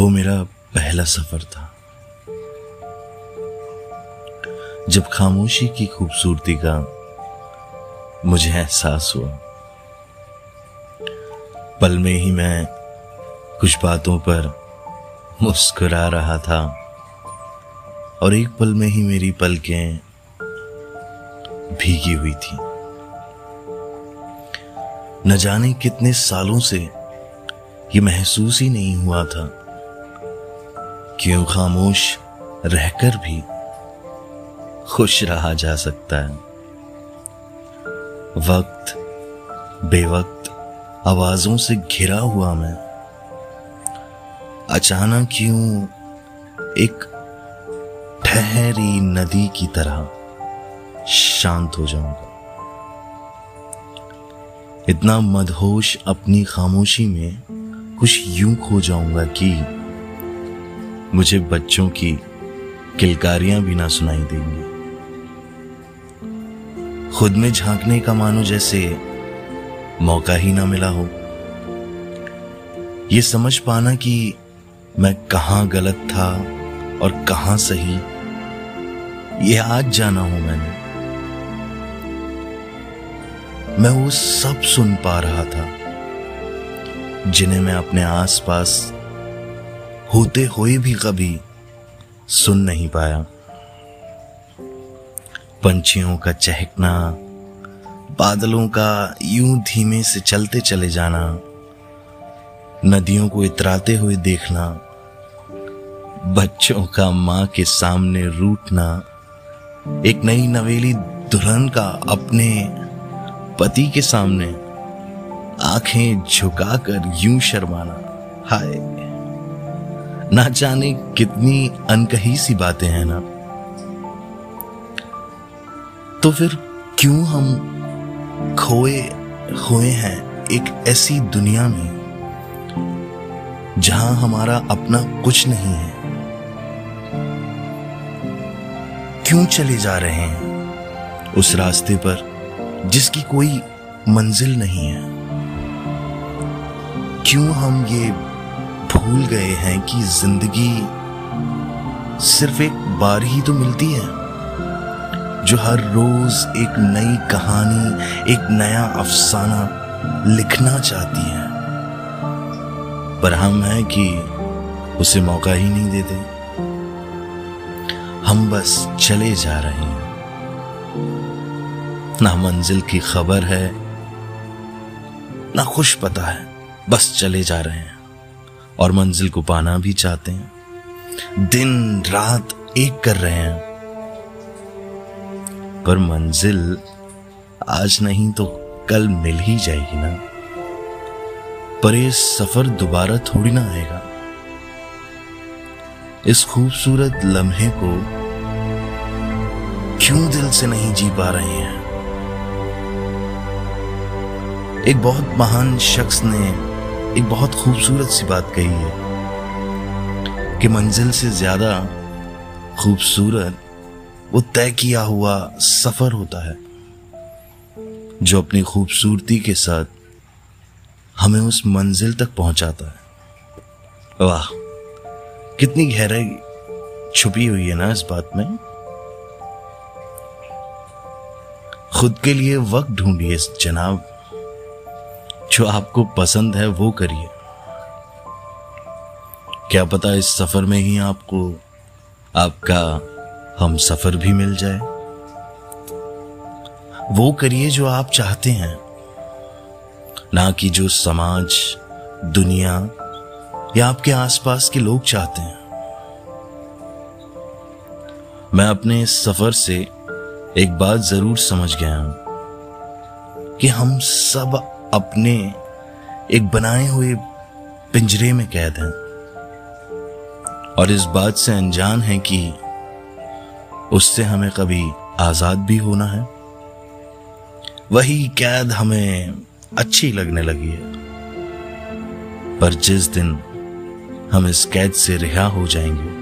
वो मेरा पहला सफ़र था। जब खामोशी की खूबसूरती का मुझे एहसास हुआ, पल में ही मैं कुछ बातों पर मुस्कुरा रहा था और एक पल में ही मेरी पलकें भीगी हुई थी। न जाने कितने सालों से ये महसूस ही नहीं हुआ था क्यों खामोश रहकर भी खुश रहा जा सकता है? वक्त, बेवक्त आवाजों से घिरा हुआ मैं। अचानक क्यों एक ठहरी नदी की तरह शांत हो जाऊँगा? इतना मदहोश अपनी खामोशी में कुछ यूँ खो जाऊँगा कि मुझे बच्चों की किलकारियाँ भी ना सुनाई देंगी। खुद में झांकने का मानो जैसे मौका ही ना मिला हो। ये समझ पाना कि मैं कहाँ गलत था और कहाँ सही, ये आज जाना हूँ मैंने। मैं वो सब सुन पा रहा था, जिन्हें मैं अपने आसपास होते हुए भी कभी सुन नहीं पाया। पंछियों का चहकना, बादलों का यूँ धीमे से चलते चले जाना, नदियों को इतराते हुए देखना, बच्चों का माँ के सामने रूठना, एक नई नवेली दुल्हन का अपने पति के सामने आँखें झुकाकर यूँ शर्माना, हाय। ना जाने कितनी अनकही सी बातें हैं ना। तो फिर क्यों हम खोए हुए हैं एक ऐसी दुनिया में, जहाँ हमारा अपना कुछ नहीं है? क्यों चले जा रहे हैं उस रास्ते पर जिसकी कोई मंजिल नहीं है? क्यों हम ये भूल गए हैं कि ज़िंदगी सिर्फ़ एक बार ही तो मिलती है, जो हर रोज एक नई कहानी, एक नया अफसाना लिखना चाहती है। पर हम हैं कि उसे मौका ही नहीं देते। हम बस चले जा रहे हैं। ना मंजिल की खबर है, ना खुश पता है, बस चले जा रहे हैं। और मंजिल को पाना भी चाहते हैं। दिन, रात एक कर रहे हैं। पर मंजिल आज नहीं तो कल मिल ही जाएगी ना। पर ये सफ़र दोबारा थोड़ी ना आएगा। इस खूबसूरत लम्हे को क्यों दिल से नहीं जी पा रहे हैं? एक बहुत महान शख्स ने एक बहुत खूबसूरत सी बात कही है कि मंजिल से ज़्यादा खूबसूरत वो तय किया हुआ सफ़र होता है, जो अपनी खूबसूरती के साथ हमें उस मंजिल तक पहुंचाता है। वाह, कितनी गहराई छुपी हुई है ना इस बात में। खुद के लिए वक्त ढूंढिए जनाब जो आपको पसंद है वो करिए। क्या पता इस सफ़र में ही आपको, आपका हम सफ़र भी मिल जाए। वो करिए जो आप चाहते हैं। ना कि जो समाज, दुनिया या आपके आसपास के लोग चाहते हैं। मैं अपने इस सफ़र से एक बात ज़रूर समझ गया हूँ कि हम सब अपने एक बनाए हुए पिंजरे में कैद हैं। और इस बात से अनजान है कि उससे हमें कभी आज़ाद भी होना है। वही कैद हमें अच्छी लगने लगी है। पर जिस दिन हम इस कैद से रिहा हो जाएँगे,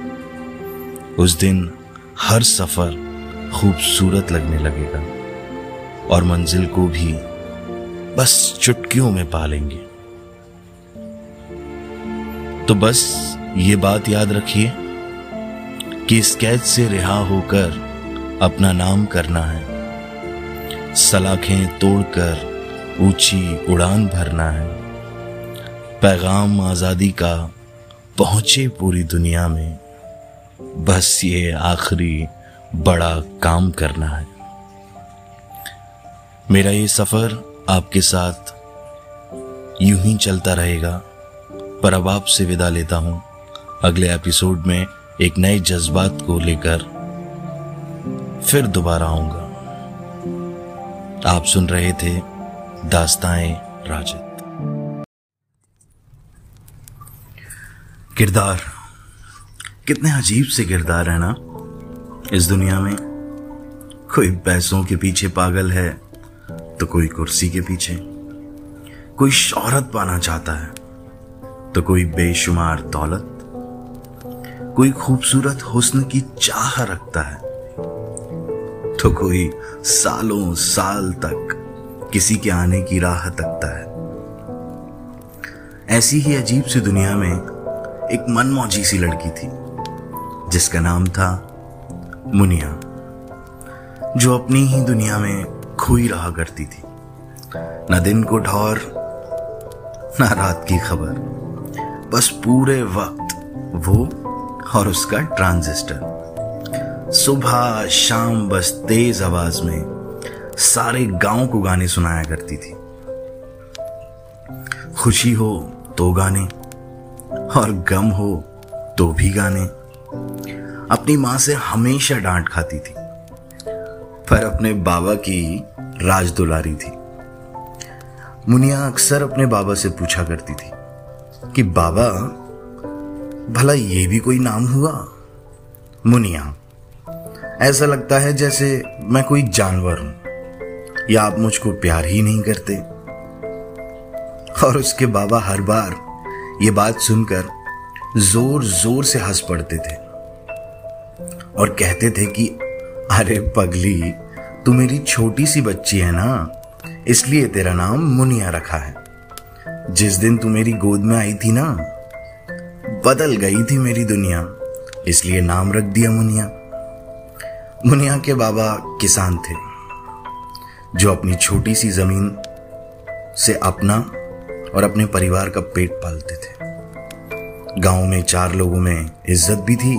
उस दिन हर सफ़र खूबसूरत लगने लगेगा और मंजिल को भी बस चुटकियों में पा लेंगे तो बस ये बात याद रखिए कि इस कैद से रिहा होकर अपना नाम करना है। सलाखें तोड़कर ऊँची उड़ान भरना है। पैगाम आज़ादी का पहुँचे पूरी दुनिया में। बस ये आखिरी बड़ा काम करना है। मेरा ये सफ़र आपके साथ यूँ ही चलता रहेगा। पर अब आपसे विदा लेता हूँ। अगले एपिसोड में एक नए जज्बात को लेकर फिर दोबारा आऊँगा। आप सुन रहे थे दास्ताएँ राजत किरदार। कितने अजीब से किरदार है ना। इस दुनिया में कोई पैसों के पीछे पागल है। तो कोई कुर्सी के पीछे, कोई शोहरत पाना चाहता है तो कोई बेशुमार दौलत, कोई खूबसूरत हुस्न की चाह रखता है तो कोई सालों साल तक किसी के आने की राह तकता है। ऐसी ही अजीब सी दुनिया में एक मनमौजी सी लड़की थी, जिसका नाम था मुनिया, जो अपनी ही दुनिया में खोई रहा करती थी। न दिन को ढौर, न रात की खबर। बस पूरे वक्त वो और उसका ट्रांजिस्टर। सुबह, शाम बस तेज आवाज़ में सारे गाँव को गाने सुनाया करती थी। खुशी हो तो गाने, और गम हो तो भी गाने। अपनी माँ से हमेशा डांट खाती थी। पर अपने बाबा की राज दुलारी थी। मुनिया अक्सर अपने बाबा से पूछा करती थी कि, बाबा, भला ये भी कोई नाम हुआ? मुनिया, ऐसा लगता है जैसे मैं कोई जानवर हूँ, या आप मुझको प्यार ही नहीं करते। और उसके बाबा हर बार ये बात सुनकर ज़ोर ज़ोर से हंस पड़ते थे और कहते थे कि अरे पगली, तू मेरी छोटी सी बच्ची है ना? इसलिए तेरा नाम मुनिया रखा है। जिस दिन तू मेरी गोद में आई थी ना, बदल गई थी मेरी दुनिया, इसलिए नाम रख दिया मुनिया। मुनिया के बाबा किसान थे, जो अपनी छोटी सी ज़मीन से अपना और अपने परिवार का पेट पालते थे। गाँव में चार लोगों में इज़्ज़त भी थी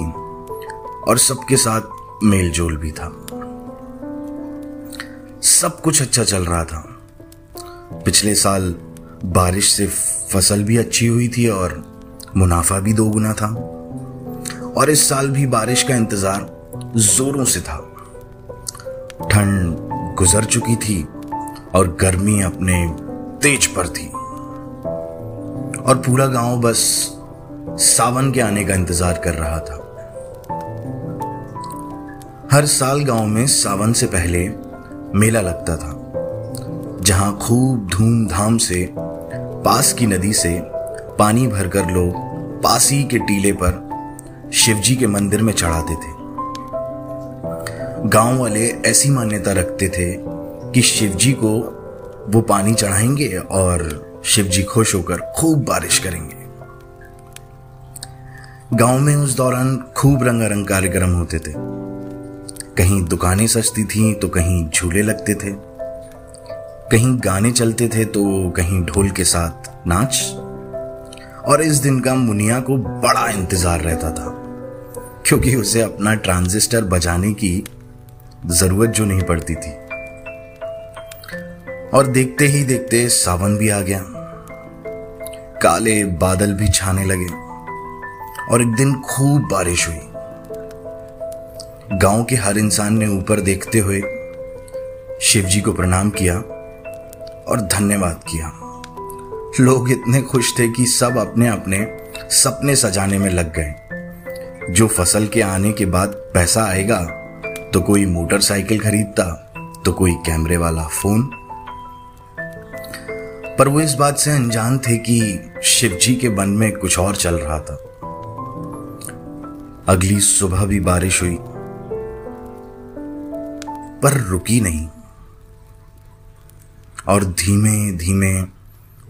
और सबके साथ मेल जोल भी था। सब कुछ अच्छा चल रहा था। पिछले साल बारिश से फ़सल भी अच्छी हुई थी और मुनाफा भी दोगुना था। और इस साल भी बारिश का इंतज़ार जोरों से था। ठंड गुजर चुकी थी और गर्मी अपने तेज पर थी। और पूरा गाँव बस सावन के आने का इंतज़ार कर रहा था। हर साल गाँव में सावन से पहले मेला लगता था, जहाँ खूब धूमधाम से पास की नदी से पानी भरकर लोग पासी के टीले पर शिवजी के मंदिर में चढ़ाते थे। गाँव वाले ऐसी मान्यता रखते थे कि शिवजी को वो पानी चढ़ाएँगे और शिवजी खुश होकर खूब बारिश करेंगे। गाँव में उस दौरान खूब रंगारंग कार्यक्रम होते थे। कहीं दुकानें सजती थीं तो कहीं झूले लगते थे। कहीं गाने चलते थे तो कहीं ढोल के साथ नाच। और इस दिन का मुनिया को बड़ा इंतज़ार रहता था, क्योंकि उसे अपना ट्रांजिस्टर बजाने की ज़रूरत जो नहीं पड़ती थी। और देखते ही देखते सावन भी आ गया। काले बादल भी छाने लगे और एक दिन खूब बारिश हुई। गाँव के हर इंसान ने ऊपर देखते हुए शिवजी को प्रणाम किया और धन्यवाद किया। लोग इतने खुश थे कि सब अपने अपने सपने सजाने में लग गए। जो फ़सल के आने के बाद पैसा आएगा तो कोई मोटरसाइकिल खरीदता तो कोई कैमरे वाला फ़ोन। पर वो इस बात से अनजान थे कि शिवजी के मन में कुछ और चल रहा था। अगली सुबह भी बारिश हुई। पर रुकी नहीं। और धीमे धीमे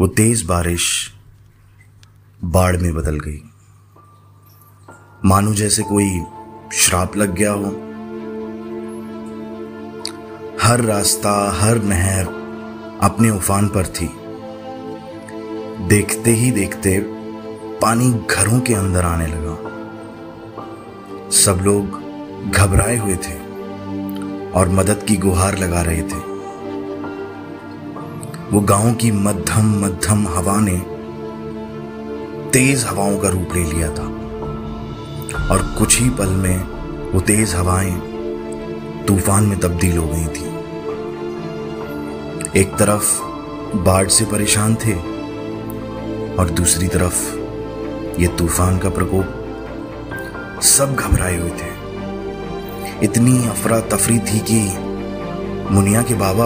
वो तेज बारिश बाढ़ में बदल गई। मानो जैसे कोई श्राप लग गया हो। हर रास्ता, हर नहर अपने उफान पर थी। देखते ही देखते पानी घरों के अंदर आने लगा। सब लोग घबराए हुए थे। और मदद की गुहार लगा रहे थे। वो गाँव की मध्यम मध्यम हवा ने तेज हवाओं का रूप ले लिया था। और कुछ ही पल में वो तेज हवाएँ तूफ़ान में तब्दील हो गई थी। एक तरफ़ बाढ़ से परेशान थे और दूसरी तरफ़ ये तूफ़ान का प्रकोप सब घबराए हुए थे। इतनी अफरा तफरी थी कि मुनिया के बाबा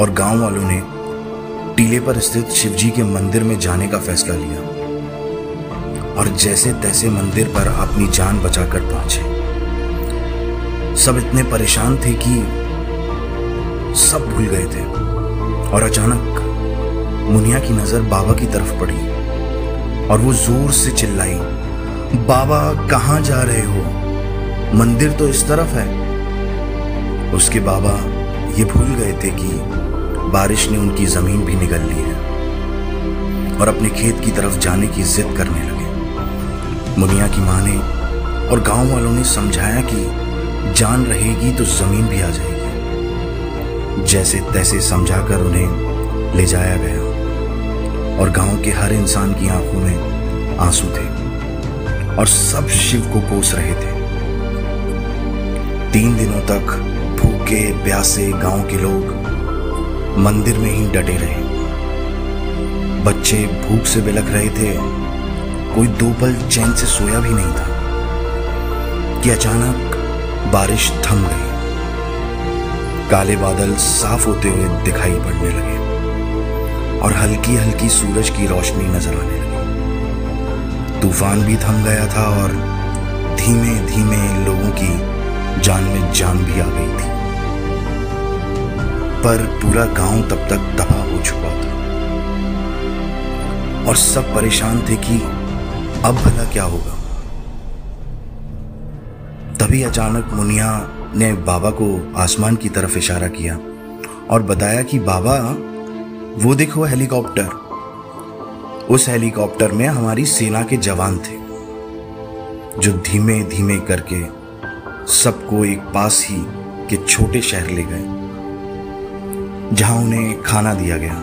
और गाँव वालों ने टीले पर स्थित शिवजी के मंदिर में जाने का फैसला लिया और जैसे तैसे मंदिर पर अपनी जान बचाकर पहुँचे। सब इतने परेशान थे कि सब भूल गए थे और अचानक मुनिया की नज़र बाबा की तरफ़ पड़ी और वो ज़ोर से चिल्लाई, बाबा, कहाँ जा रहे हो? मंदिर तो इस तरफ़ है। उसके बाबा ये भूल गए थे कि बारिश ने उनकी ज़मीन भी निगल ली है और अपने खेत की तरफ़ जाने की जिद करने लगे। मुनिया की माँ ने और गाँव वालों ने समझाया कि जान रहेगी तो ज़मीन भी आ जाएगी। जैसे तैसे समझाकर उन्हें ले जाया गया और गाँव के हर इंसान की आँखों में आँसू थे और सब शिव को कोस रहे थे। तीन दिनों तक भूखे प्यासे गाँव के लोग मंदिर में ही डटे रहे। बच्चे भूख से बिलख रहे थे। कोई दो पल चैन से सोया भी नहीं था। कि अचानक बारिश थम गई। काले बादल साफ़ होते हुए दिखाई पड़ने लगे और हल्की हल्की सूरज की रोशनी नज़र आने लगी। तूफ़ान भी थम गया था और धीमे धीमे लोगों की जान में जान भी आ गई थी। पर पूरा गाँव तब तक तबाह हो चुका था। और सब परेशान थे कि अब भला क्या होगा। तभी अचानक मुनिया ने बाबा को आसमान की तरफ़ इशारा किया और बताया कि बाबा, वो देखो हेलीकॉप्टर। उस हेलीकॉप्टर में हमारी सेना के जवान थे, जो धीमे धीमे करके सबको एक पास ही के छोटे शहर ले गए, जहाँ उन्हें खाना दिया गया,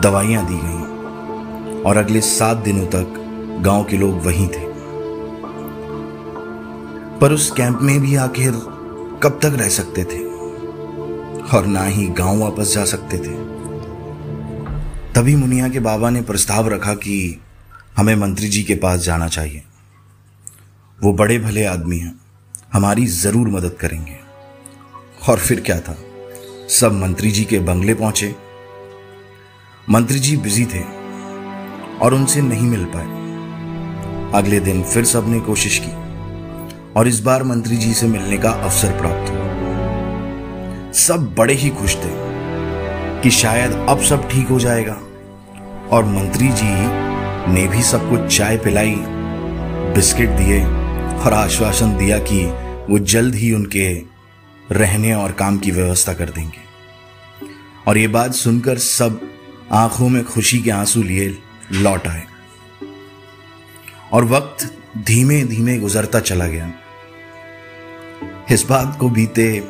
दवाइयाँ दी गई, और अगले सात दिनों तक गाँव के लोग वहीं थे। पर उस कैंप में भी आखिर कब तक रह सकते थे? और ना ही गाँव वापस जा सकते थे। तभी मुनिया के बाबा ने प्रस्ताव रखा कि हमें मंत्री जी के पास जाना चाहिए। वो बड़े भले आदमी हैं। हमारी ज़रूर मदद करेंगे। और फिर क्या था? सब मंत्री जी के बंगले पहुँचे। मंत्री जी बिज़ी थे और उनसे नहीं मिल पाए। अगले दिन फिर सबने कोशिश की और इस बार मंत्री जी से मिलने का अवसर प्राप्त हुआ। सब बड़े ही खुश थे कि शायद अब सब ठीक हो जाएगा और मंत्री जी ने भी सबको चाय पिलाई, बिस्किट दिए और आश्वासन दिया कि वो जल्द ही उनके रहने और काम की व्यवस्था कर देंगे। और ये बात सुनकर सब आँखों में खुशी के आँसू लिए लौट आए। और वक्त धीमे धीमे गुजरता चला गया। इस बात को बीते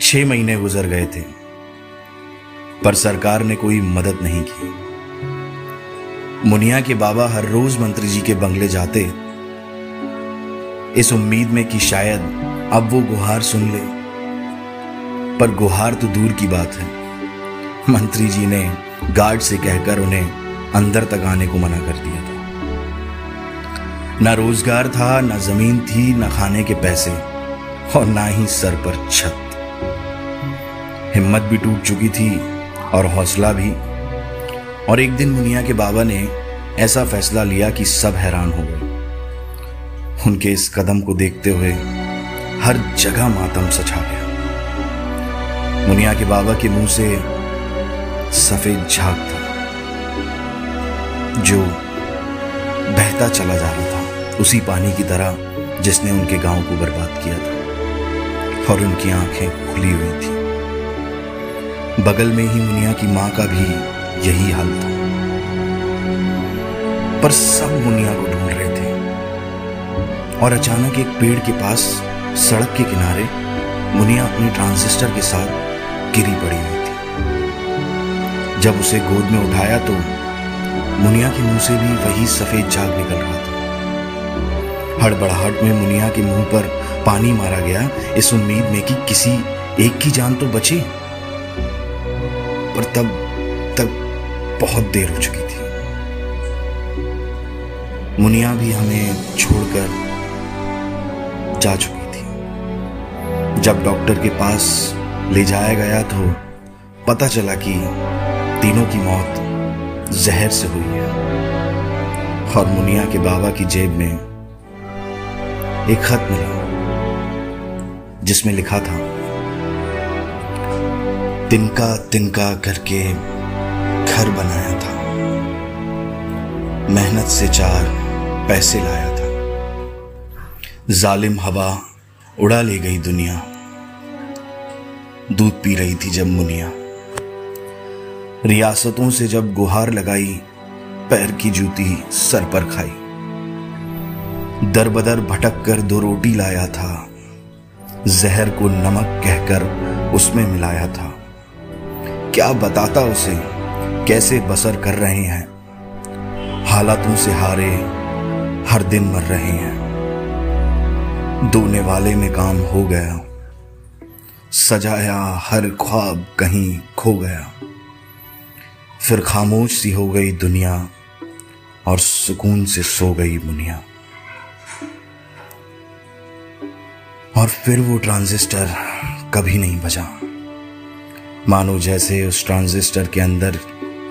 छह महीने गुजर गए थे, पर सरकार ने कोई मदद नहीं की। मुनिया के बाबा हर रोज मंत्री जी के बंगले जाते इस उम्मीद में कि शायद अब वो गुहार सुन ले। पर गुहार तो दूर की बात है। मंत्री जी ने गार्ड से कहकर उन्हें अंदर तक आने को मना कर दिया था। ना रोज़गार था, ना ज़मीन थी, ना खाने के पैसे और ना ही सर पर छत। हिम्मत भी टूट चुकी थी और हौसला भी। और एक दिन मुनिया के बाबा ने ऐसा फैसला लिया कि सब हैरान हो गए। उनके इस कदम को देखते हुए हर जगह मातम सछा गया। मुनिया के बाबा के मुँह से सफ़ेद झाग था, जो बहता चला जा रहा था, उसी पानी की तरह जिसने उनके गाँव को बर्बाद किया था, और उनकी आँखें खुली हुई थी। बगल में ही मुनिया की माँ का भी यही हाल था। पर सब मुनिया को और अचानक एक पेड़ के पास, सड़क के किनारे, मुनिया अपने ट्रांजिस्टर के साथ गिरी पड़ी हुई थी। जब उसे गोद में उठाया तो मुनिया के मुँह से भी वही सफ़ेद झाग निकल रहा था। हड़बड़ाहट में मुनिया के मुँह पर पानी मारा गया। इस उम्मीद में कि किसी एक की जान तो बचे। पर तब तब बहुत देर हो चुकी थी। मुनिया भी हमें छोड़कर जा चुकी थी। जब डॉक्टर के पास ले जाया गया तो पता चला कि तीनों की मौत जहर से हुई है। और मुनिया के बाबा की जेब में एक खत मिला, जिसमें लिखा था, तिनका तिनका करके घर बनाया था। मेहनत से चार पैसे लाया था। जालिम हवा उड़ा ले गई दुनिया। दूध पी रही थी जब मुनिया। रियासतों से जब गुहार लगाई, पैर की जूती सर पर खाई। दर बदर भटक कर दो रोटी लाया था। जहर को नमक कहकर उसमें मिलाया था। क्या बताता उसे? कैसे बसर कर रहे हैं? हालातों से हारे हर दिन मर रहे हैं। दोने वाले में काम हो गया। सजाया हर ख्वाब कहीं खो गया। फिर खामोश सी हो गई दुनिया और सुकून से सो गई मुनिया। और फिर वो ट्रांजिस्टर कभी नहीं बजा मानो जैसे उस ट्रांजिस्टर के अंदर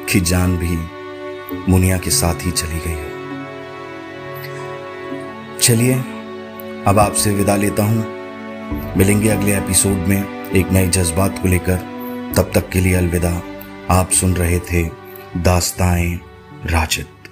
की जान भी मुनिया के साथ ही चली गई चलिए अब आपसे विदा लेता हूँ। मिलेंगे अगले एपिसोड में एक नए जज्बात को लेकर। तब तक के लिए अलविदा। आप सुन रहे थे दास्ताएँ राजद।